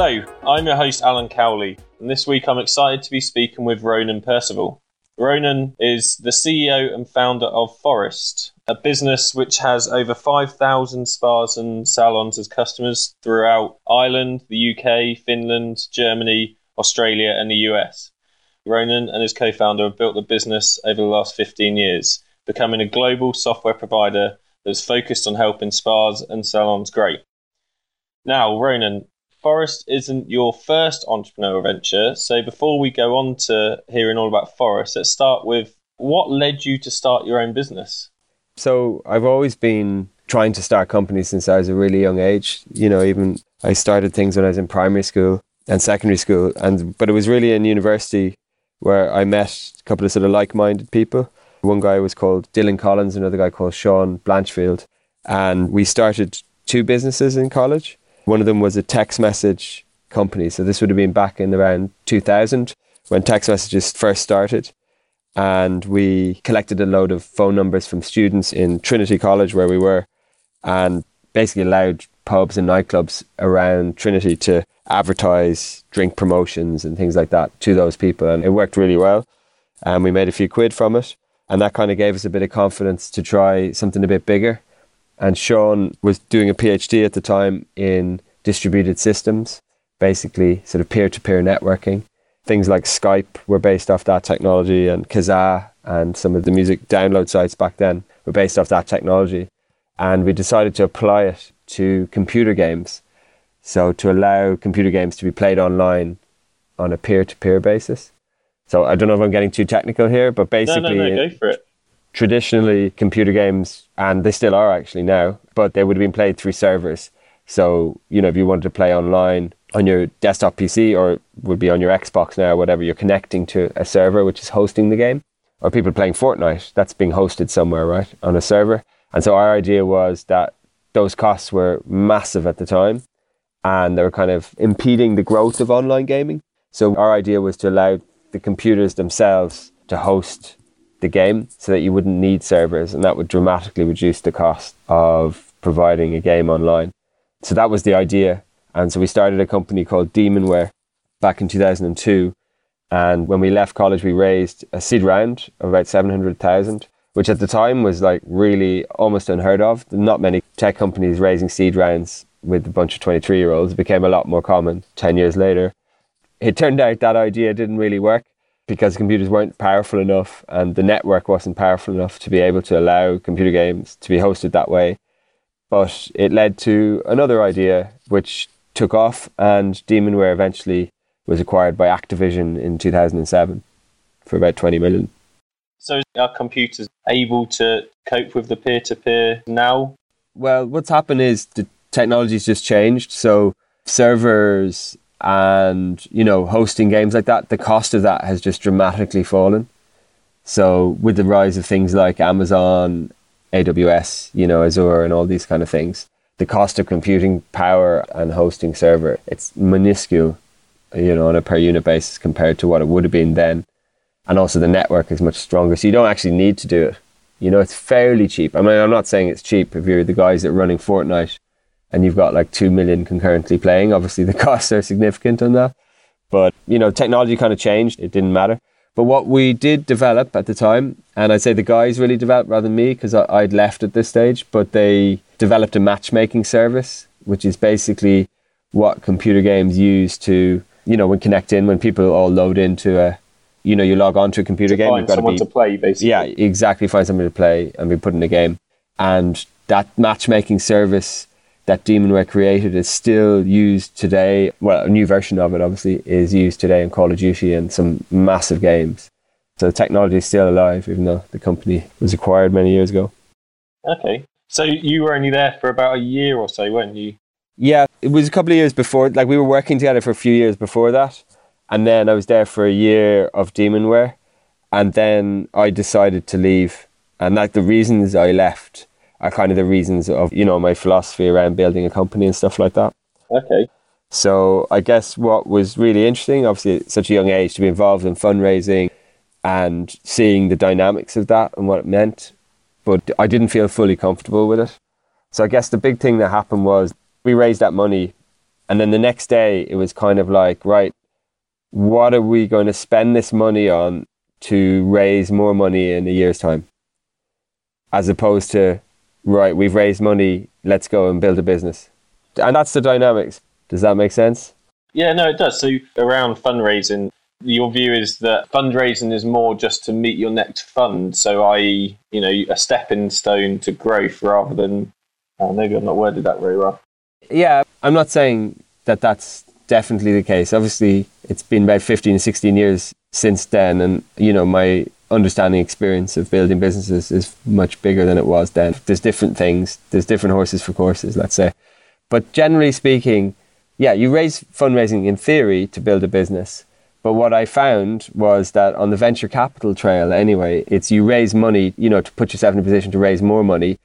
Hello, I'm your host Alan Cowley, and this week I'm excited to be speaking with Ronan Perceval. Ronan is the CEO and founder of Phorest, a business which has over 5,000 spas and salons as customers throughout Ireland, the UK, Finland, Germany, Australia, and the US. Ronan and his co founder have built the business over the last 15 years, becoming a global software provider that's focused on helping spas and salons grow. Now, Ronan, Phorest isn't your first entrepreneurial venture. So before we go on to hearing all about Phorest, let's start with what led you to start your own business? So I've always been trying to start companies since I was a really young age. You know, even I started things when I was in primary school and secondary school, and but it was really in university where I met a couple of sort of like-minded people. One guy was called Dylan Collins, another guy called Sean Blanchfield, and we started two businesses in college. One of them was a text message company. So this would have been back in around 2000 when text messages first started. And we collected a load of phone numbers from students in Trinity College where we were and basically allowed pubs and nightclubs around Trinity to advertise drink promotions and things like that to those people. And it worked really well. And we made a few quid from it. And that kind of gave us a bit of confidence to try something a bit bigger. And Sean was doing a PhD at the time in distributed systems, basically sort of peer to peer networking. Things like Skype were based off that technology, and Kazaa and some of the music download sites back then were based off that technology. And we decided to apply it to computer games. So, to allow computer games to be played online on a peer to peer basis. So, I don't know if I'm getting too technical here, but basically. No, no, no, go for it traditionally computer games, and they still are actually now, but they would have been played through servers. So, you know, if you wanted to play online on your desktop PC or would be on your Xbox now, whatever, you're connecting to a server which is hosting the game. Or people playing Fortnite, that's being hosted somewhere, right, on a server. And so our idea was that those costs were massive at the time and they were kind of impeding the growth of online gaming. So our idea was to allow the computers themselves to host the game so that you wouldn't need servers and that would dramatically reduce the cost of providing a game online. So that was the idea. And so we started a company called Demonware back in 2002. And when we left college, we raised a seed round of about 700,000, which at the time was like really almost unheard of. Not many tech companies raising seed rounds with a bunch of 23 year olds. It became a lot more common 10 years later. It turned out that idea didn't really work because computers weren't powerful enough and the network wasn't powerful enough to be able to allow computer games to be hosted that way. But it led to another idea which took off, and Demonware eventually was acquired by Activision in 2007 for about 20 million. So, are computers able to cope with the peer to peer now? Well, what's happened is the technology's just changed. So, servers and you know hosting games like that the cost of that has just dramatically fallen. So with the rise of things like amazon aws you know azure and all these kind of things the cost of computing power and hosting server it's minuscule you know on a per unit basis compared to what it would have been then. And also the network is much stronger so you don't actually need to do it. You know it's fairly cheap. I mean i'm not saying it's cheap if you're the guys that are running fortnite and you've got like 2 million concurrently playing, obviously the costs are significant on that. But, you know, technology kind of changed. It didn't matter. But what we did develop at the time, and I'd say the guys really developed rather than me because I'd left at this stage, but they developed a matchmaking service, which is basically what computer games use to, you know, when connect in, when people all load into a, you know, you log on to a computer to game. Find someone be, to play, basically. Yeah, exactly. Find somebody to play and be put in a game. And that matchmaking service that Demonware created is still used today. Well, a new version of it, obviously, is used today in Call of Duty and some massive games. So the technology is still alive, even though the company was acquired many years ago. Okay. So you were only there for about a year or so, weren't you? Yeah, it was a couple of years before. Like we were working together for a few years before that, and then I was there for a year of Demonware, and then I decided to leave. And like the reasons I left are kind of the reasons of you know my philosophy around building a company and stuff like that. Okay. So I guess what was really interesting, obviously at such a young age, to be involved in fundraising and seeing the dynamics of that and what it meant, but I didn't feel fully comfortable with it. So I guess the big thing that happened was we raised that money, and then the next day it was kind of like, right, what are we going to spend this money on to raise more money in a year's time? As opposed to right, we've raised money, let's go and build a business. And that's the dynamics. Does that make sense? Yeah, no, it does. So around fundraising, your view is that fundraising is more just to meet your next fund. So, i.e., you know, a stepping stone to growth rather than, oh, maybe I'm not worded that very well. Yeah, I'm not saying that that's definitely the case. Obviously, it's been about 15, 16 years since then. And, you know, my understanding experience of building businesses is much bigger than it was then. There's different things, there's different horses for courses, let's say. But generally speaking, yeah, you raise fundraising in theory to build a business. But what I found was that on the venture capital trail, anyway, it's you raise money, you know, to put yourself in a position to raise more money,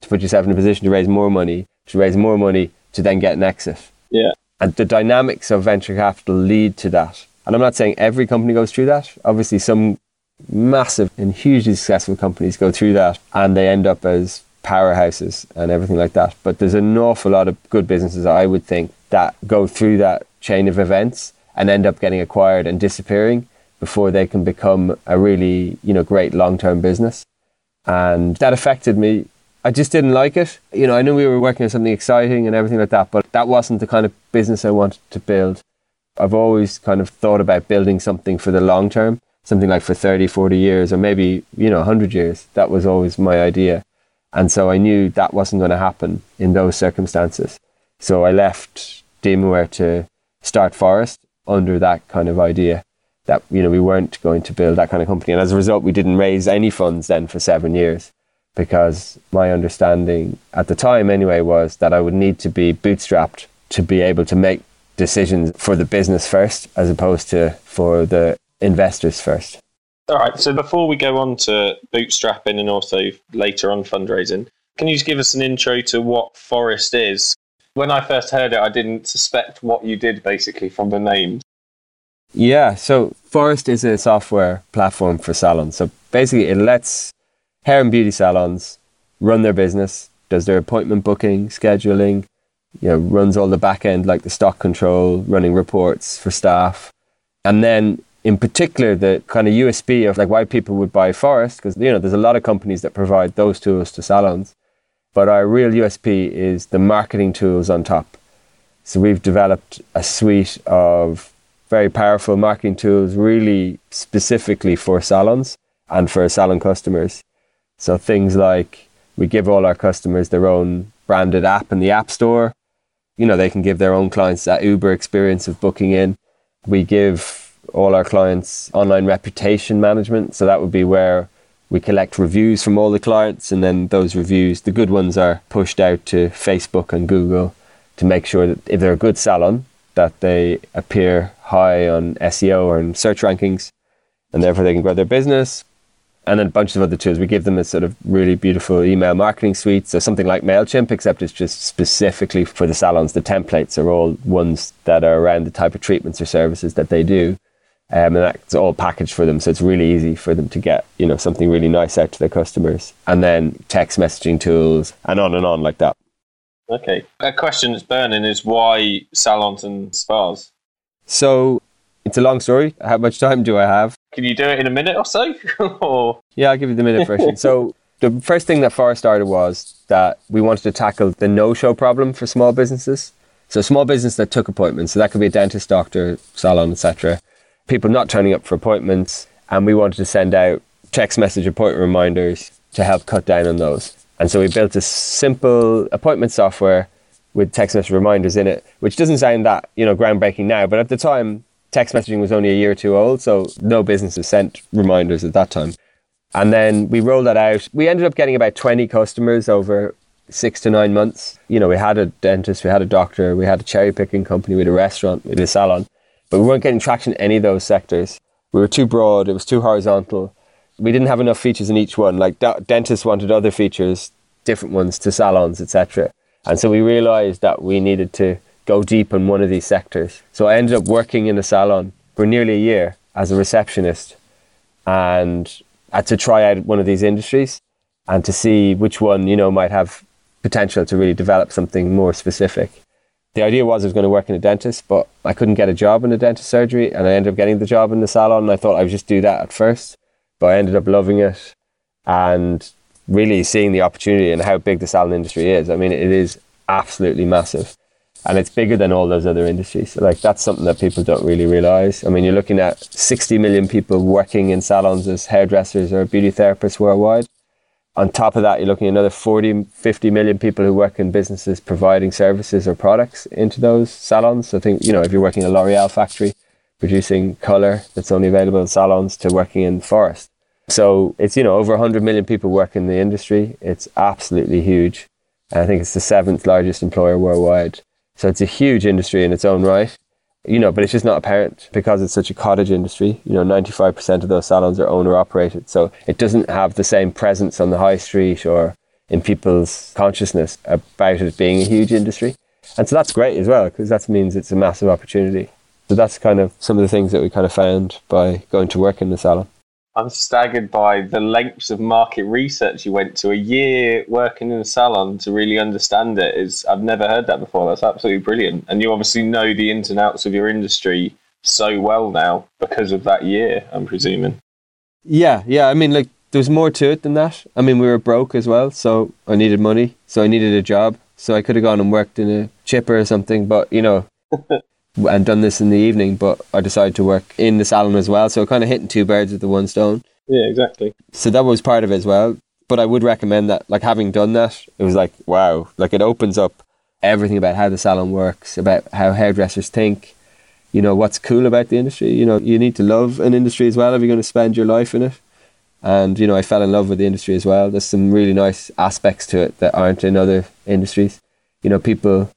to put yourself in a position to raise more money, to raise more money, to then get an exit. Yeah. And the dynamics of venture capital lead to that. And I'm not saying every company goes through that. Obviously, some massive and hugely successful companies go through that and they end up as powerhouses and everything like that. But there's an awful lot of good businesses, I would think, that go through that chain of events and end up getting acquired and disappearing before they can become a really, you know, great long-term business. And that affected me. I just didn't like it. You know, I knew we were working on something exciting and everything like that, but that wasn't the kind of business I wanted to build. I've always kind of thought about building something for the long term something like for 30, 40 years, or maybe, you know, 100 years. That was always my idea. And so I knew that wasn't going to happen in those circumstances. So I left Demonware to start Phorest under that kind of idea that, you know, we weren't going to build that kind of company. And as a result, we didn't raise any funds then for seven years because my understanding at the time anyway was that I would need to be bootstrapped to be able to make decisions for the business first as opposed to for the investors first. All right. So before we go on to bootstrapping and also later on fundraising, can you just give us an intro to what Phorest is? When I first heard it, I didn't suspect what you did basically from the name. Yeah. So Phorest is a software platform for salons. So basically, it lets hair and beauty salons run their business, does their appointment booking, scheduling, you know, runs all the back end like the stock control, running reports for staff. And then in particular the kind of USP of like why people would buy Phorest because you know there's a lot of companies that provide those tools to salons, but our real USP is the marketing tools on top. So we've developed a suite of very powerful marketing tools, really specifically for salons and for salon customers. So things like we give all our customers their own branded app in the App Store. You know, they can give their own clients that Uber experience of booking in. We give all our clients online reputation management. So that would be where we collect reviews from all the clients, and then those reviews, the good ones, are pushed out to Facebook and Google to make sure that if they're a good salon, that they appear high on SEO or in search rankings, and therefore they can grow their business. And then a bunch of other tools. We give them a sort of really beautiful email marketing suite. So something like MailChimp, except it's just specifically for the salons. The templates are all ones that are around the type of treatments or services that they do. Um, and that's all packaged for them, so it's really easy for them to get you know something really nice out to their customers, and then text messaging tools, and on and on like that. Okay, a question that's burning is why salons and spas. So It's a long story. How much time do I have? Can you do it in a minute or so? or Yeah, I'll give you the minute version. so the first thing that Phorest started was that we wanted to tackle the no-show problem for small businesses. So small business that took appointments. So that could be a dentist, doctor, salon, etc. People not turning up for appointments, and we wanted to send out text message appointment reminders to help cut down on those. And so we built a simple appointment software with text message reminders in it, which doesn't sound that you know groundbreaking now, but at the time text messaging was only a year or two old, so no businesses sent reminders at that time. And then we rolled that out. We ended up getting about 20 customers over six to nine months. You know, we had a dentist, we had a doctor, we had a cherry picking company, we had a restaurant, we had a salon, but we weren't getting traction in any of those sectors. We were too broad, it was too horizontal. We didn't have enough features in each one. Like dentists wanted other features, different ones to salons, etc. And so we realized that we needed to go deep in one of these sectors. So I ended up working in a salon for nearly a year as a receptionist and had to try out one of these industries and to see which one, you know, might have potential to really develop something more specific. The idea was I was going to work in a dentist, but I couldn't get a job in a dentist surgery and I ended up getting the job in the salon and I thought I would just do that at first, but I ended up loving it and really seeing the opportunity and how big the salon industry is. I mean, it is absolutely massive and it's bigger than all those other industries. So, like that's something that people don't really realize. I mean, you're looking at 60 million people working in salons as hairdressers or beauty therapists worldwide. On top of that, you're looking at another 40, 50 million people who work in businesses providing services or products into those salons. So, think you know if you're working in a L'Oreal factory producing color that's only available in salons to working in Phorest. So it's you know over 100 million people work in the industry. It's absolutely huge. And I think it's the seventh largest employer worldwide. So it's a huge industry in its own right, you know, but it's just not apparent because it's such a cottage industry. You know, 95% of those salons are owner operated. So it doesn't have the same presence on the high street or in people's consciousness about it being a huge industry. And so that's great as well because that means it's a massive opportunity. So that's kind of some of the things that we kind of found by going to work in the salon. I'm staggered by the lengths of market research you went to. A year working in a salon to really understand it is I've never heard that before. That's absolutely brilliant. And you obviously know the ins and outs of your industry so well now because of that year, I'm presuming. Yeah, yeah. I mean, like, there's more to it than that. I mean, we were broke as well, so I needed money, so I needed a job. So I could have gone and worked in a chipper or something, but you know, and done this in the evening, but I decided to work in the salon as well. So kind of hitting two birds with the one stone. Yeah, exactly. So that was part of it as well. But I would recommend that, like having done that, it was like, wow, like it opens up everything about how the salon works, about how hairdressers think, you know, what's cool about the industry. You know, you need to love an industry as well if you're going to spend your life in it. And, you know, I fell in love with the industry as well. There's some really nice aspects to it that aren't in other industries. You know, people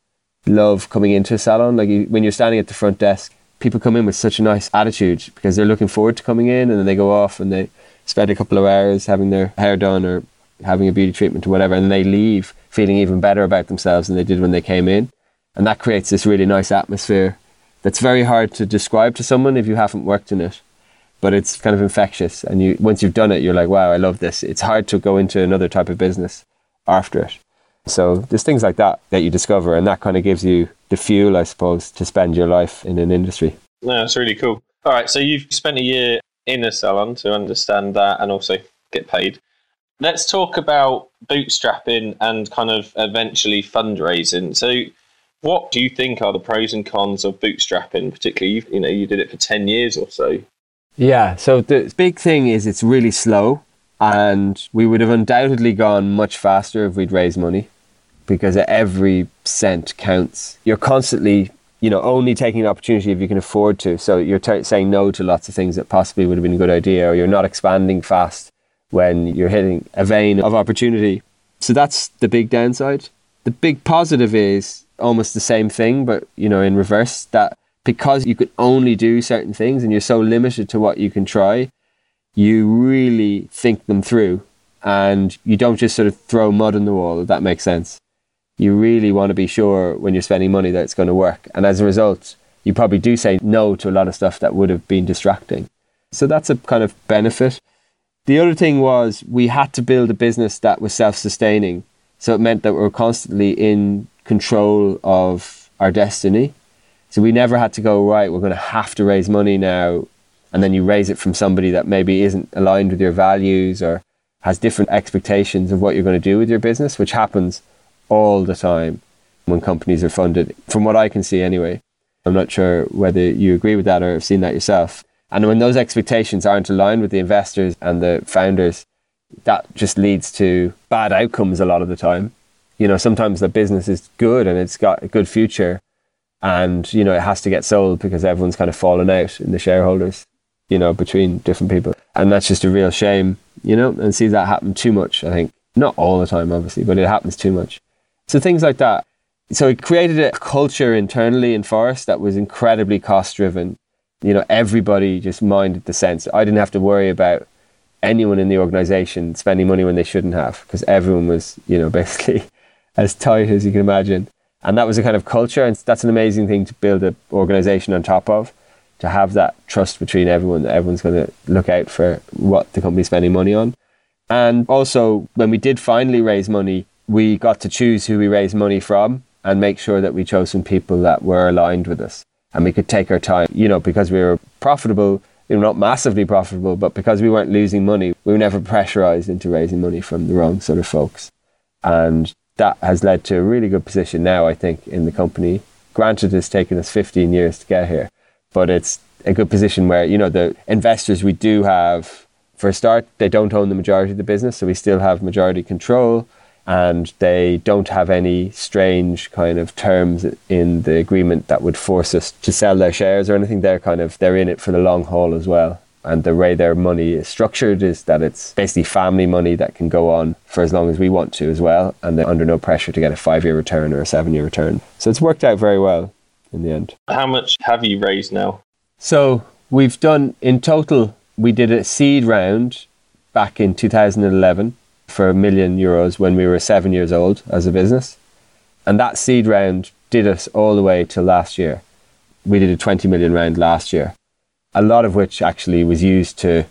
love coming into a salon. Like you, when you're standing at the front desk, people come in with such a nice attitude because they're looking forward to coming in, and then they go off and they spend a couple of hours having their hair done or having a beauty treatment or whatever, and they leave feeling even better about themselves than they did when they came in, and that creates this really nice atmosphere that's very hard to describe to someone if you haven't worked in it. But it's kind of infectious, and you once you've done it, you're like, "Wow, I love this." It's hard to go into another type of business after it. So there's things like that that you discover, and that kind of gives you the fuel, I suppose, to spend your life in an industry. No, that's really cool. All right, so you've spent a year in a salon to understand that and also get paid. Let's talk about bootstrapping and kind of eventually fundraising. So, what do you think are the pros and cons of bootstrapping? Particularly, you know, you did it for ten years or so. Yeah. So the big thing is it's really slow and we would have undoubtedly gone much faster if we'd raised money because every cent counts. You're constantly, you know, only taking an opportunity if you can afford to. So you're t- saying no to lots of things that possibly would have been a good idea, or you're not expanding fast when you're hitting a vein of opportunity. So that's the big downside. The big positive is almost the same thing, but you know, in reverse, that because you could only do certain things and you're so limited to what you can try, you really think them through and you don't just sort of throw mud in the wall, if that makes sense. You really want to be sure when you're spending money that it's going to work. And as a result, you probably do say no to a lot of stuff that would have been distracting. So that's a kind of benefit. The other thing was we had to build a business that was self sustaining. So it meant that we were constantly in control of our destiny. So we never had to go, right, we're going to have to raise money now. And then you raise it from somebody that maybe isn't aligned with your values or has different expectations of what you're going to do with your business, which happens all the time when companies are funded, from what I can see anyway. I'm not sure whether you agree with that or have seen that yourself. And when those expectations aren't aligned with the investors and the founders, that just leads to bad outcomes a lot of the time. You know, sometimes the business is good and it's got a good future and, you know, it has to get sold because everyone's kind of fallen out in the shareholders, you know, between different people. And that's just a real shame, you know, and see that happen too much, I think. Not all the time, obviously, but it happens too much. So things like that. So it created a culture internally in Phorest that was incredibly cost driven. You know, everybody just minded the sense. I didn't have to worry about anyone in the organization spending money when they shouldn't have because everyone was, you know, basically as tight as you can imagine. And that was a kind of culture. And that's an amazing thing to build an organization on top of, to have that trust between everyone that everyone's going to look out for what the company's spending money on. And also, when we did finally raise money, we got to choose who we raised money from and make sure that we chose some people that were aligned with us. And we could take our time, you know, because we were profitable, not massively profitable, but because we weren't losing money, we were never pressurized into raising money from the wrong sort of folks. And that has led to a really good position now, I think, in the company. Granted, it's taken us 15 years to get here, but it's a good position where, you know, the investors we do have, for a start, they don't own the majority of the business, so we still have majority control and they don't have any strange kind of terms in the agreement that would force us to sell their shares or anything. They're kind of, they're in it for the long haul as well and the way their money is structured is that it's basically family money that can go on for as long as we want to as well, and they're under no pressure to get a five year return or a seven year return. So it's worked out very well in the end. How much have you raised now? So we've done in total, we did a seed round back in 2011 for a million euros when we were seven years old as a business. And that seed round did us all the way till last year. We did a 20 million round last year a lot of which actually was used to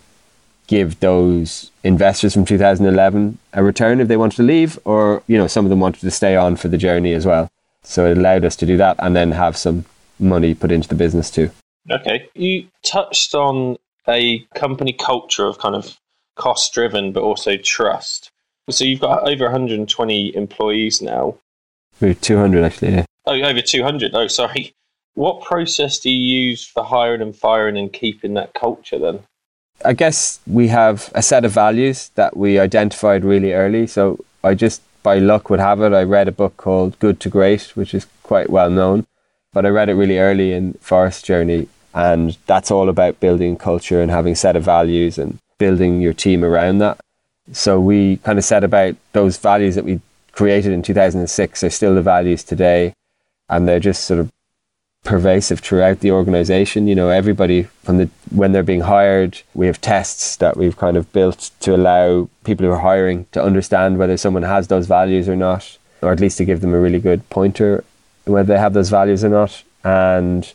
give those investors from 2011 a return if they wanted to leave, or you know some of them wanted to stay on for the journey as well. So it allowed us to do that and then have some money put into the business too. Okay, you touched on a company culture of kind of cost driven, but also trust. So you've got over 120 employees now. We're 200 actually. Yeah. Oh, over 200. Oh, sorry. What process do you use for hiring and firing and keeping that culture then? I guess we have a set of values that we identified really early. So I just, by luck, would have it. I read a book called Good to Great, which is quite well known, but I read it really early in Phorest Journey. And that's all about building culture and having set of values and building your team around that. So we kind of set about those values that we created in 2006 are still the values today. And they're just sort of pervasive throughout the organization. You know, everybody from the when they're being hired, we have tests that we've kind of built to allow people who are hiring to understand whether someone has those values or not, or at least to give them a really good pointer whether they have those values or not. And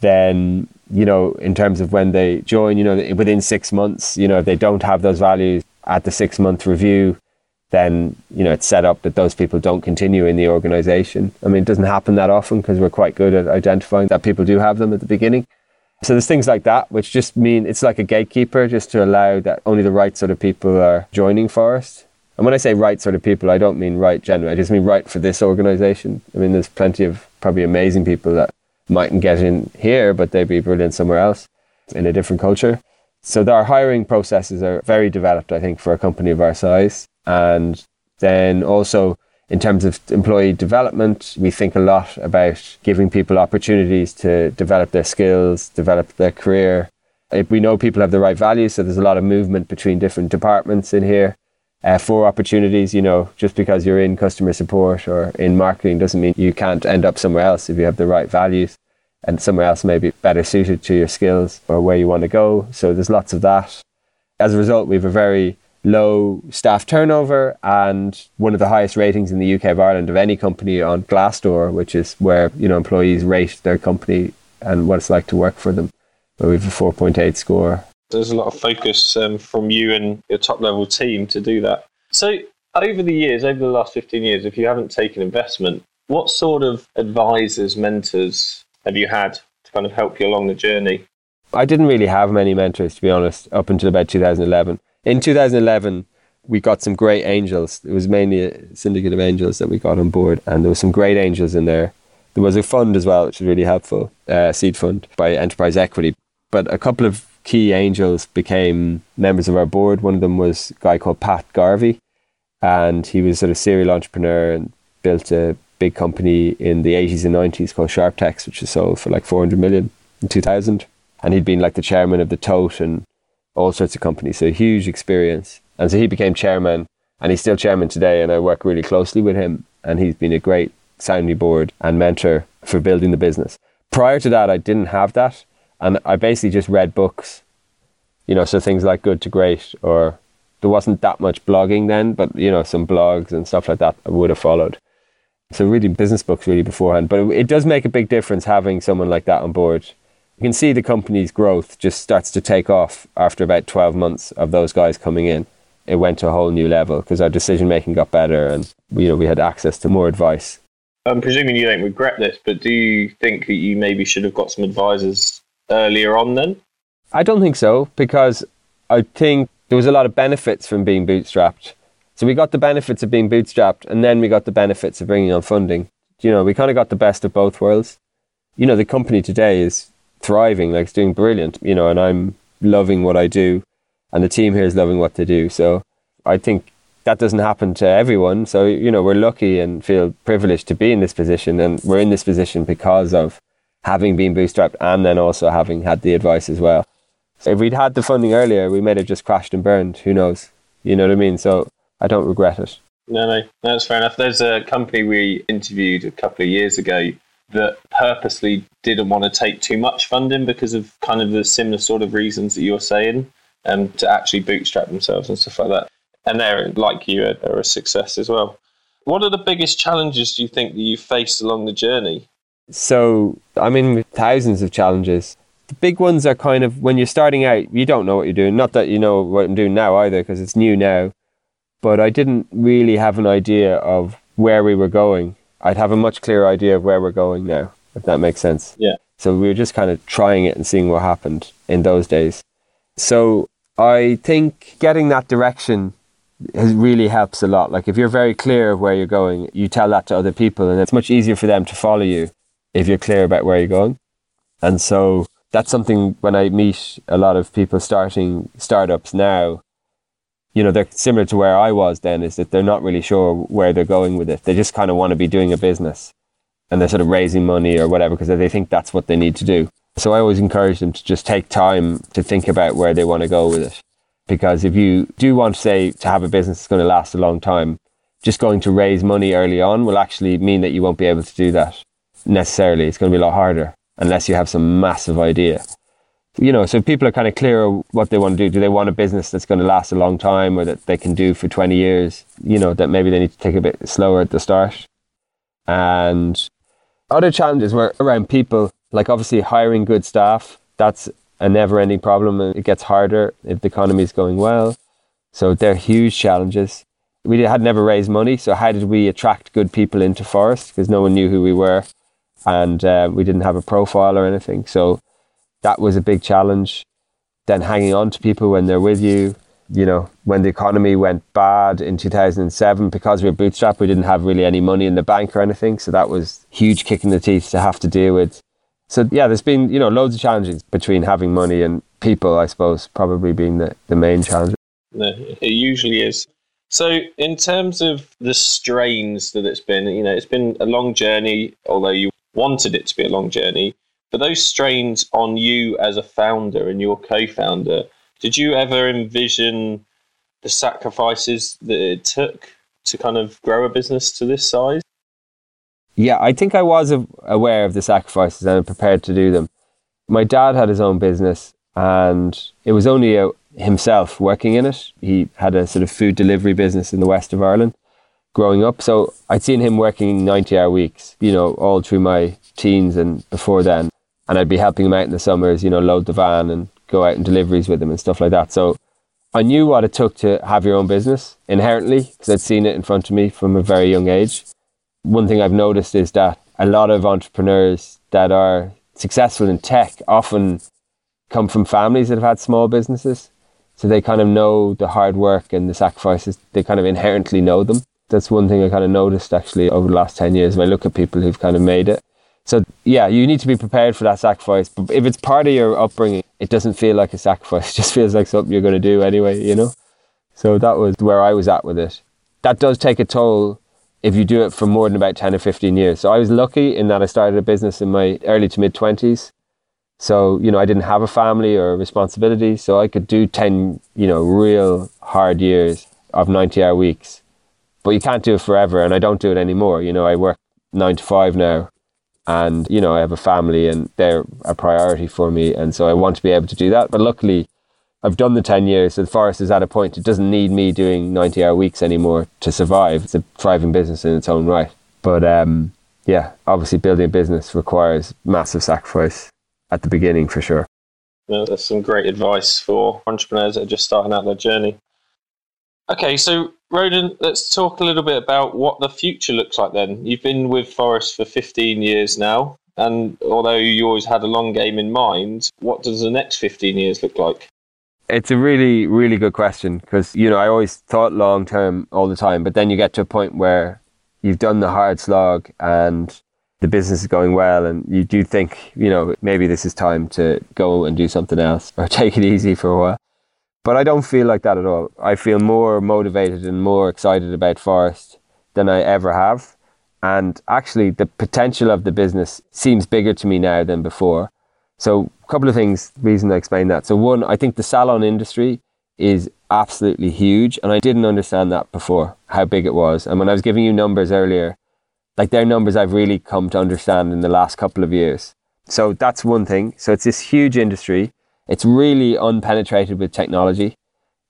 then, you know, in terms of when they join, you know, within six months, you know, if they don't have those values at the six month review, then you know it's set up that those people don't continue in the organization. I mean, it doesn't happen that often because we're quite good at identifying that people do have them at the beginning. So there's things like that, which just mean it's like a gatekeeper, just to allow that only the right sort of people are joining Phorest. And when I say right sort of people, I don't mean right generally. I just mean right for this organization. I mean, there's plenty of probably amazing people that mightn't get in here, but they'd be brilliant somewhere else in a different culture. So our hiring processes are very developed, I think, for a company of our size. And then also in terms of employee development, we think a lot about giving people opportunities to develop their skills, develop their career. If we know people have the right values, so there's a lot of movement between different departments in here uh, for opportunities. You know, just because you're in customer support or in marketing doesn't mean you can't end up somewhere else if you have the right values and somewhere else may be better suited to your skills or where you want to go. So there's lots of that. As a result, we have a very low staff turnover and one of the highest ratings in the UK of Ireland of any company on Glassdoor, which is where you know employees rate their company and what it's like to work for them. Where we have a 4.8 score. There's a lot of focus um, from you and your top level team to do that. So over the years, over the last 15 years, if you haven't taken investment, what sort of advisors, mentors have you had to kind of help you along the journey? I didn't really have many mentors, to be honest, up until about 2011. In 2011, we got some great angels. It was mainly a syndicate of angels that we got on board, and there was some great angels in there. There was a fund as well, which was really helpful, uh, seed fund by Enterprise Equity. But a couple of key angels became members of our board. One of them was a guy called Pat Garvey, and he was sort of serial entrepreneur and built a big company in the 80s and 90s called SharpTex, which was sold for like 400 million in 2000. And he'd been like the chairman of the Tote and all sorts of companies, so huge experience. And so he became chairman, and he's still chairman today. And I work really closely with him, and he's been a great sounding board and mentor for building the business. Prior to that, I didn't have that, and I basically just read books, you know, so things like Good to Great, or there wasn't that much blogging then, but you know, some blogs and stuff like that I would have followed. So reading business books really beforehand, but it, it does make a big difference having someone like that on board. You can see the company's growth just starts to take off after about 12 months of those guys coming in it went to a whole new level because our decision making got better and you know we had access to more advice. I'm presuming you don't regret this, but do you think that you maybe should have got some advisors earlier on then? I don't think so because I think there was a lot of benefits from being bootstrapped. So we got the benefits of being bootstrapped and then we got the benefits of bringing on funding. You know, we kind of got the best of both worlds. You know, the company today is thriving, like it's doing brilliant, you know, and I'm loving what I do and the team here is loving what they do. So I think that doesn't happen to everyone. So, you know, we're lucky and feel privileged to be in this position. And we're in this position because of having been bootstrapped and then also having had the advice as well. So if we'd had the funding earlier, we might have just crashed and burned. Who knows? You know what I mean? So I don't regret it. No, no, that's fair enough. There's a company we interviewed a couple of years ago that purposely didn't want to take too much funding because of kind of the similar sort of reasons that you're saying um, to actually bootstrap themselves and stuff like that. And they're, like you, they're a success as well. What are the biggest challenges do you think that you've faced along the journey? So, I mean, thousands of challenges. The big ones are kind of when you're starting out, you don't know what you're doing. Not that you know what I'm doing now either, because it's new now. But I didn't really have an idea of where we were going. I'd have a much clearer idea of where we're going now, if that makes sense. Yeah. So we were just kind of trying it and seeing what happened in those days. So I think getting that direction has really helps a lot. Like if you're very clear of where you're going, you tell that to other people, and it's much easier for them to follow you if you're clear about where you're going. And so that's something when I meet a lot of people starting startups now, you know, they're similar to where I was then, is that they're not really sure where they're going with it. They just kind of want to be doing a business and they're sort of raising money or whatever because they think that's what they need to do. So I always encourage them to just take time to think about where they want to go with it. Because if you do want, say, to have a business that's going to last a long time, just going to raise money early on will actually mean that you won't be able to do that necessarily. It's going to be a lot harder unless you have some massive idea. You know, so people are kind of clear what they want to do. Do they want a business that's going to last a long time or that they can do for 20 years? You know, that maybe they need to take a bit slower at the start. And other challenges were around people like obviously hiring good staff, that's a never ending problem. It gets harder if the economy is going well. So they're huge challenges. We had never raised money, so how did we attract good people into Phorest? Because no one knew who we were, and uh, we didn't have a profile or anything. So that was a big challenge. Then hanging on to people when they're with you. You know, when the economy went bad in 2007, because we were bootstrapped, we didn't have really any money in the bank or anything. So that was huge kick in the teeth to have to deal with so yeah, there's been you know loads of challenges between having money and people. I suppose probably being the, the main challenge. It usually is. So in terms of the strains that it's been, you know, it's been a long journey. Although you wanted it to be a long journey, but those strains on you as a founder and your co-founder, did you ever envision the sacrifices that it took to kind of grow a business to this size? Yeah, I think I was aware of the sacrifices and prepared to do them. My dad had his own business, and it was only a, uh, himself working in it. He had a sort of food delivery business in the west of Ireland growing up. So I'd seen him working 90 hour weeks, you know, all through my teens and before then. And I'd be helping him out in the summers, you know, load the van and go out and deliveries with him and stuff like that. So I knew what it took to have your own business inherently because I'd seen it in front of me from a very young age one thing I've noticed is that a lot of entrepreneurs that are successful in tech often come from families that have had small businesses. So they kind of know the hard work and the sacrifices. They kind of inherently know them. That's one thing I kind of noticed actually over the last 10 years when I look at people who've kind of made it. So yeah, you need to be prepared for that sacrifice. But if it's part of your upbringing, it doesn't feel like a sacrifice. It just feels like something you're going to do anyway, you know? So that was where I was at with it. That does take a toll if you do it for more than about 10 or 15 years. So I was lucky in that I started a business in my early to mid 20s. So, you know, I didn't have a family or a responsibility. So I could do 10, you know, real hard years of 90 hour weeks. But you can't do it forever. And I don't do it anymore. You know, I work nine to five now and you know I have a family and they're a priority for me and so I want to be able to do that. But luckily I've done the 10 years so the Phorest is at a point it doesn't need me doing 90 hour weeks anymore to survive. It's a thriving business in its own right. But um, yeah obviously building a business requires massive sacrifice at the beginning for sure. Yeah, that's some great advice for entrepreneurs that are just starting out their journey. Okay so Ronan, let's talk a little bit about what the future looks like then. You've been with Phorest for 15 years now, and although you always had a long game in mind, what does the next 15 years look like? It's a really, really good question because, you know, I always thought long term all the time, but then you get to a point where you've done the hard slog and the business is going well, and you do think, you know, maybe this is time to go and do something else or take it easy for a while. But I don't feel like that at all. I feel more motivated and more excited about Phorest than I ever have. And actually, the potential of the business seems bigger to me now than before. So, a couple of things, reason I explain that. So, one, I think the salon industry is absolutely huge. And I didn't understand that before, how big it was. And when I was giving you numbers earlier, like their numbers I've really come to understand in the last couple of years. So, that's one thing. So, it's this huge industry. It's really unpenetrated with technology.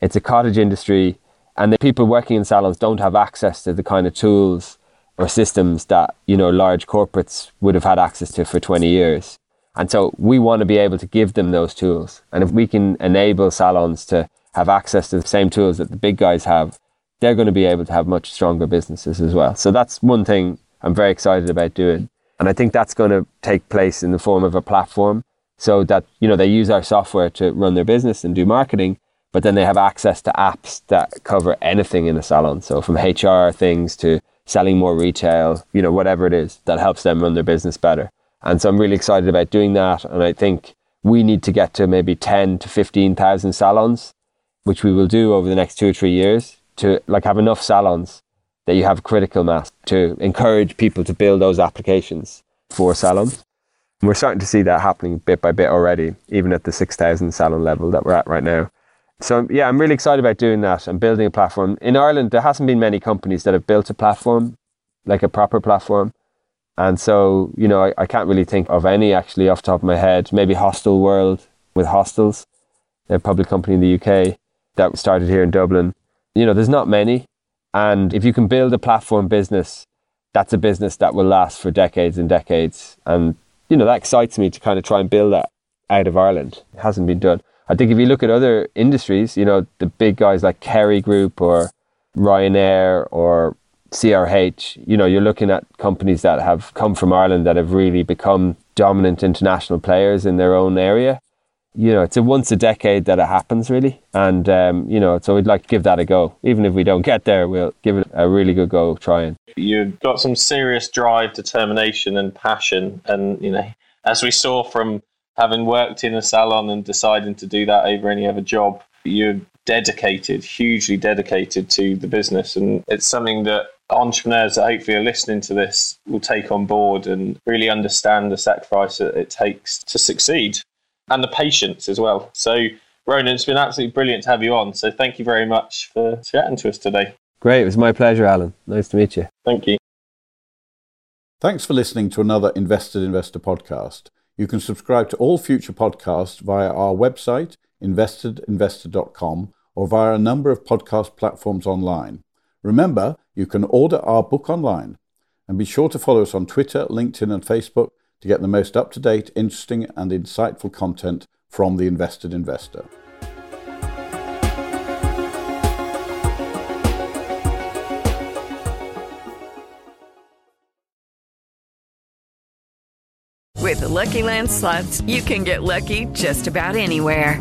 It's a cottage industry, and the people working in salons don't have access to the kind of tools or systems that you know large corporates would have had access to for 20 years. And so we want to be able to give them those tools. And if we can enable salons to have access to the same tools that the big guys have, they're going to be able to have much stronger businesses as well. So that's one thing I'm very excited about doing. And I think that's going to take place in the form of a platform so that you know they use our software to run their business and do marketing but then they have access to apps that cover anything in a salon. So from hr things to selling more retail you know whatever it is that helps them run their business better. And so i'm really excited about doing that. And i think we need to get to maybe 10 to 15,000 salons which we will do over the next 2 or 3 years to like have enough salons that you have critical mass to encourage people to build those applications for salons we're starting to see that happening bit by bit already, even at the 6,000 salon level that we're at right now. So, yeah, I'm really excited about doing that and building a platform. In Ireland, there hasn't been many companies that have built a platform, like a proper platform. And so, you know, I, I can't really think of any actually off the top of my head. Maybe Hostelworld with hostels, a public company in the UK that started here in Dublin. You know, there's not many. And if you can build a platform business, that's a business that will last for decades and decades. And you know, that excites me to kind of try and build that out of Ireland. It hasn't been done. I think if you look at other industries, you know, the big guys like Kerry Group or Ryanair or CRH, you know, you're looking at companies that have come from Ireland that have really become dominant international players in their own area you know, it's a once a decade that it happens, really. And, um, you know, so we'd like to give that a go. Even if we don't get there, we'll give it a really good go trying. You've got some serious drive, determination, and passion. And, you know, as we saw from having worked in a salon and deciding to do that over any other job, you're dedicated, hugely dedicated to the business. And it's something that entrepreneurs that hopefully are listening to this will take on board and really understand the sacrifice that it takes to succeed and the patience as well. So, Ronan, it's been absolutely brilliant to have you on. So, thank you very much for chatting to us today. Great. It was my pleasure, Alan. Nice to meet you. Thank you. Thanks for listening to another Invested Investor podcast. You can subscribe to all future podcasts via our website, investedinvestor.com, or via a number of podcast platforms online. Remember, you can order our book online. And be sure to follow us on Twitter, LinkedIn, and Facebook to get the most up to date, interesting, and insightful content from the invested investor. With With Lucky Land slots, you can get lucky just about anywhere.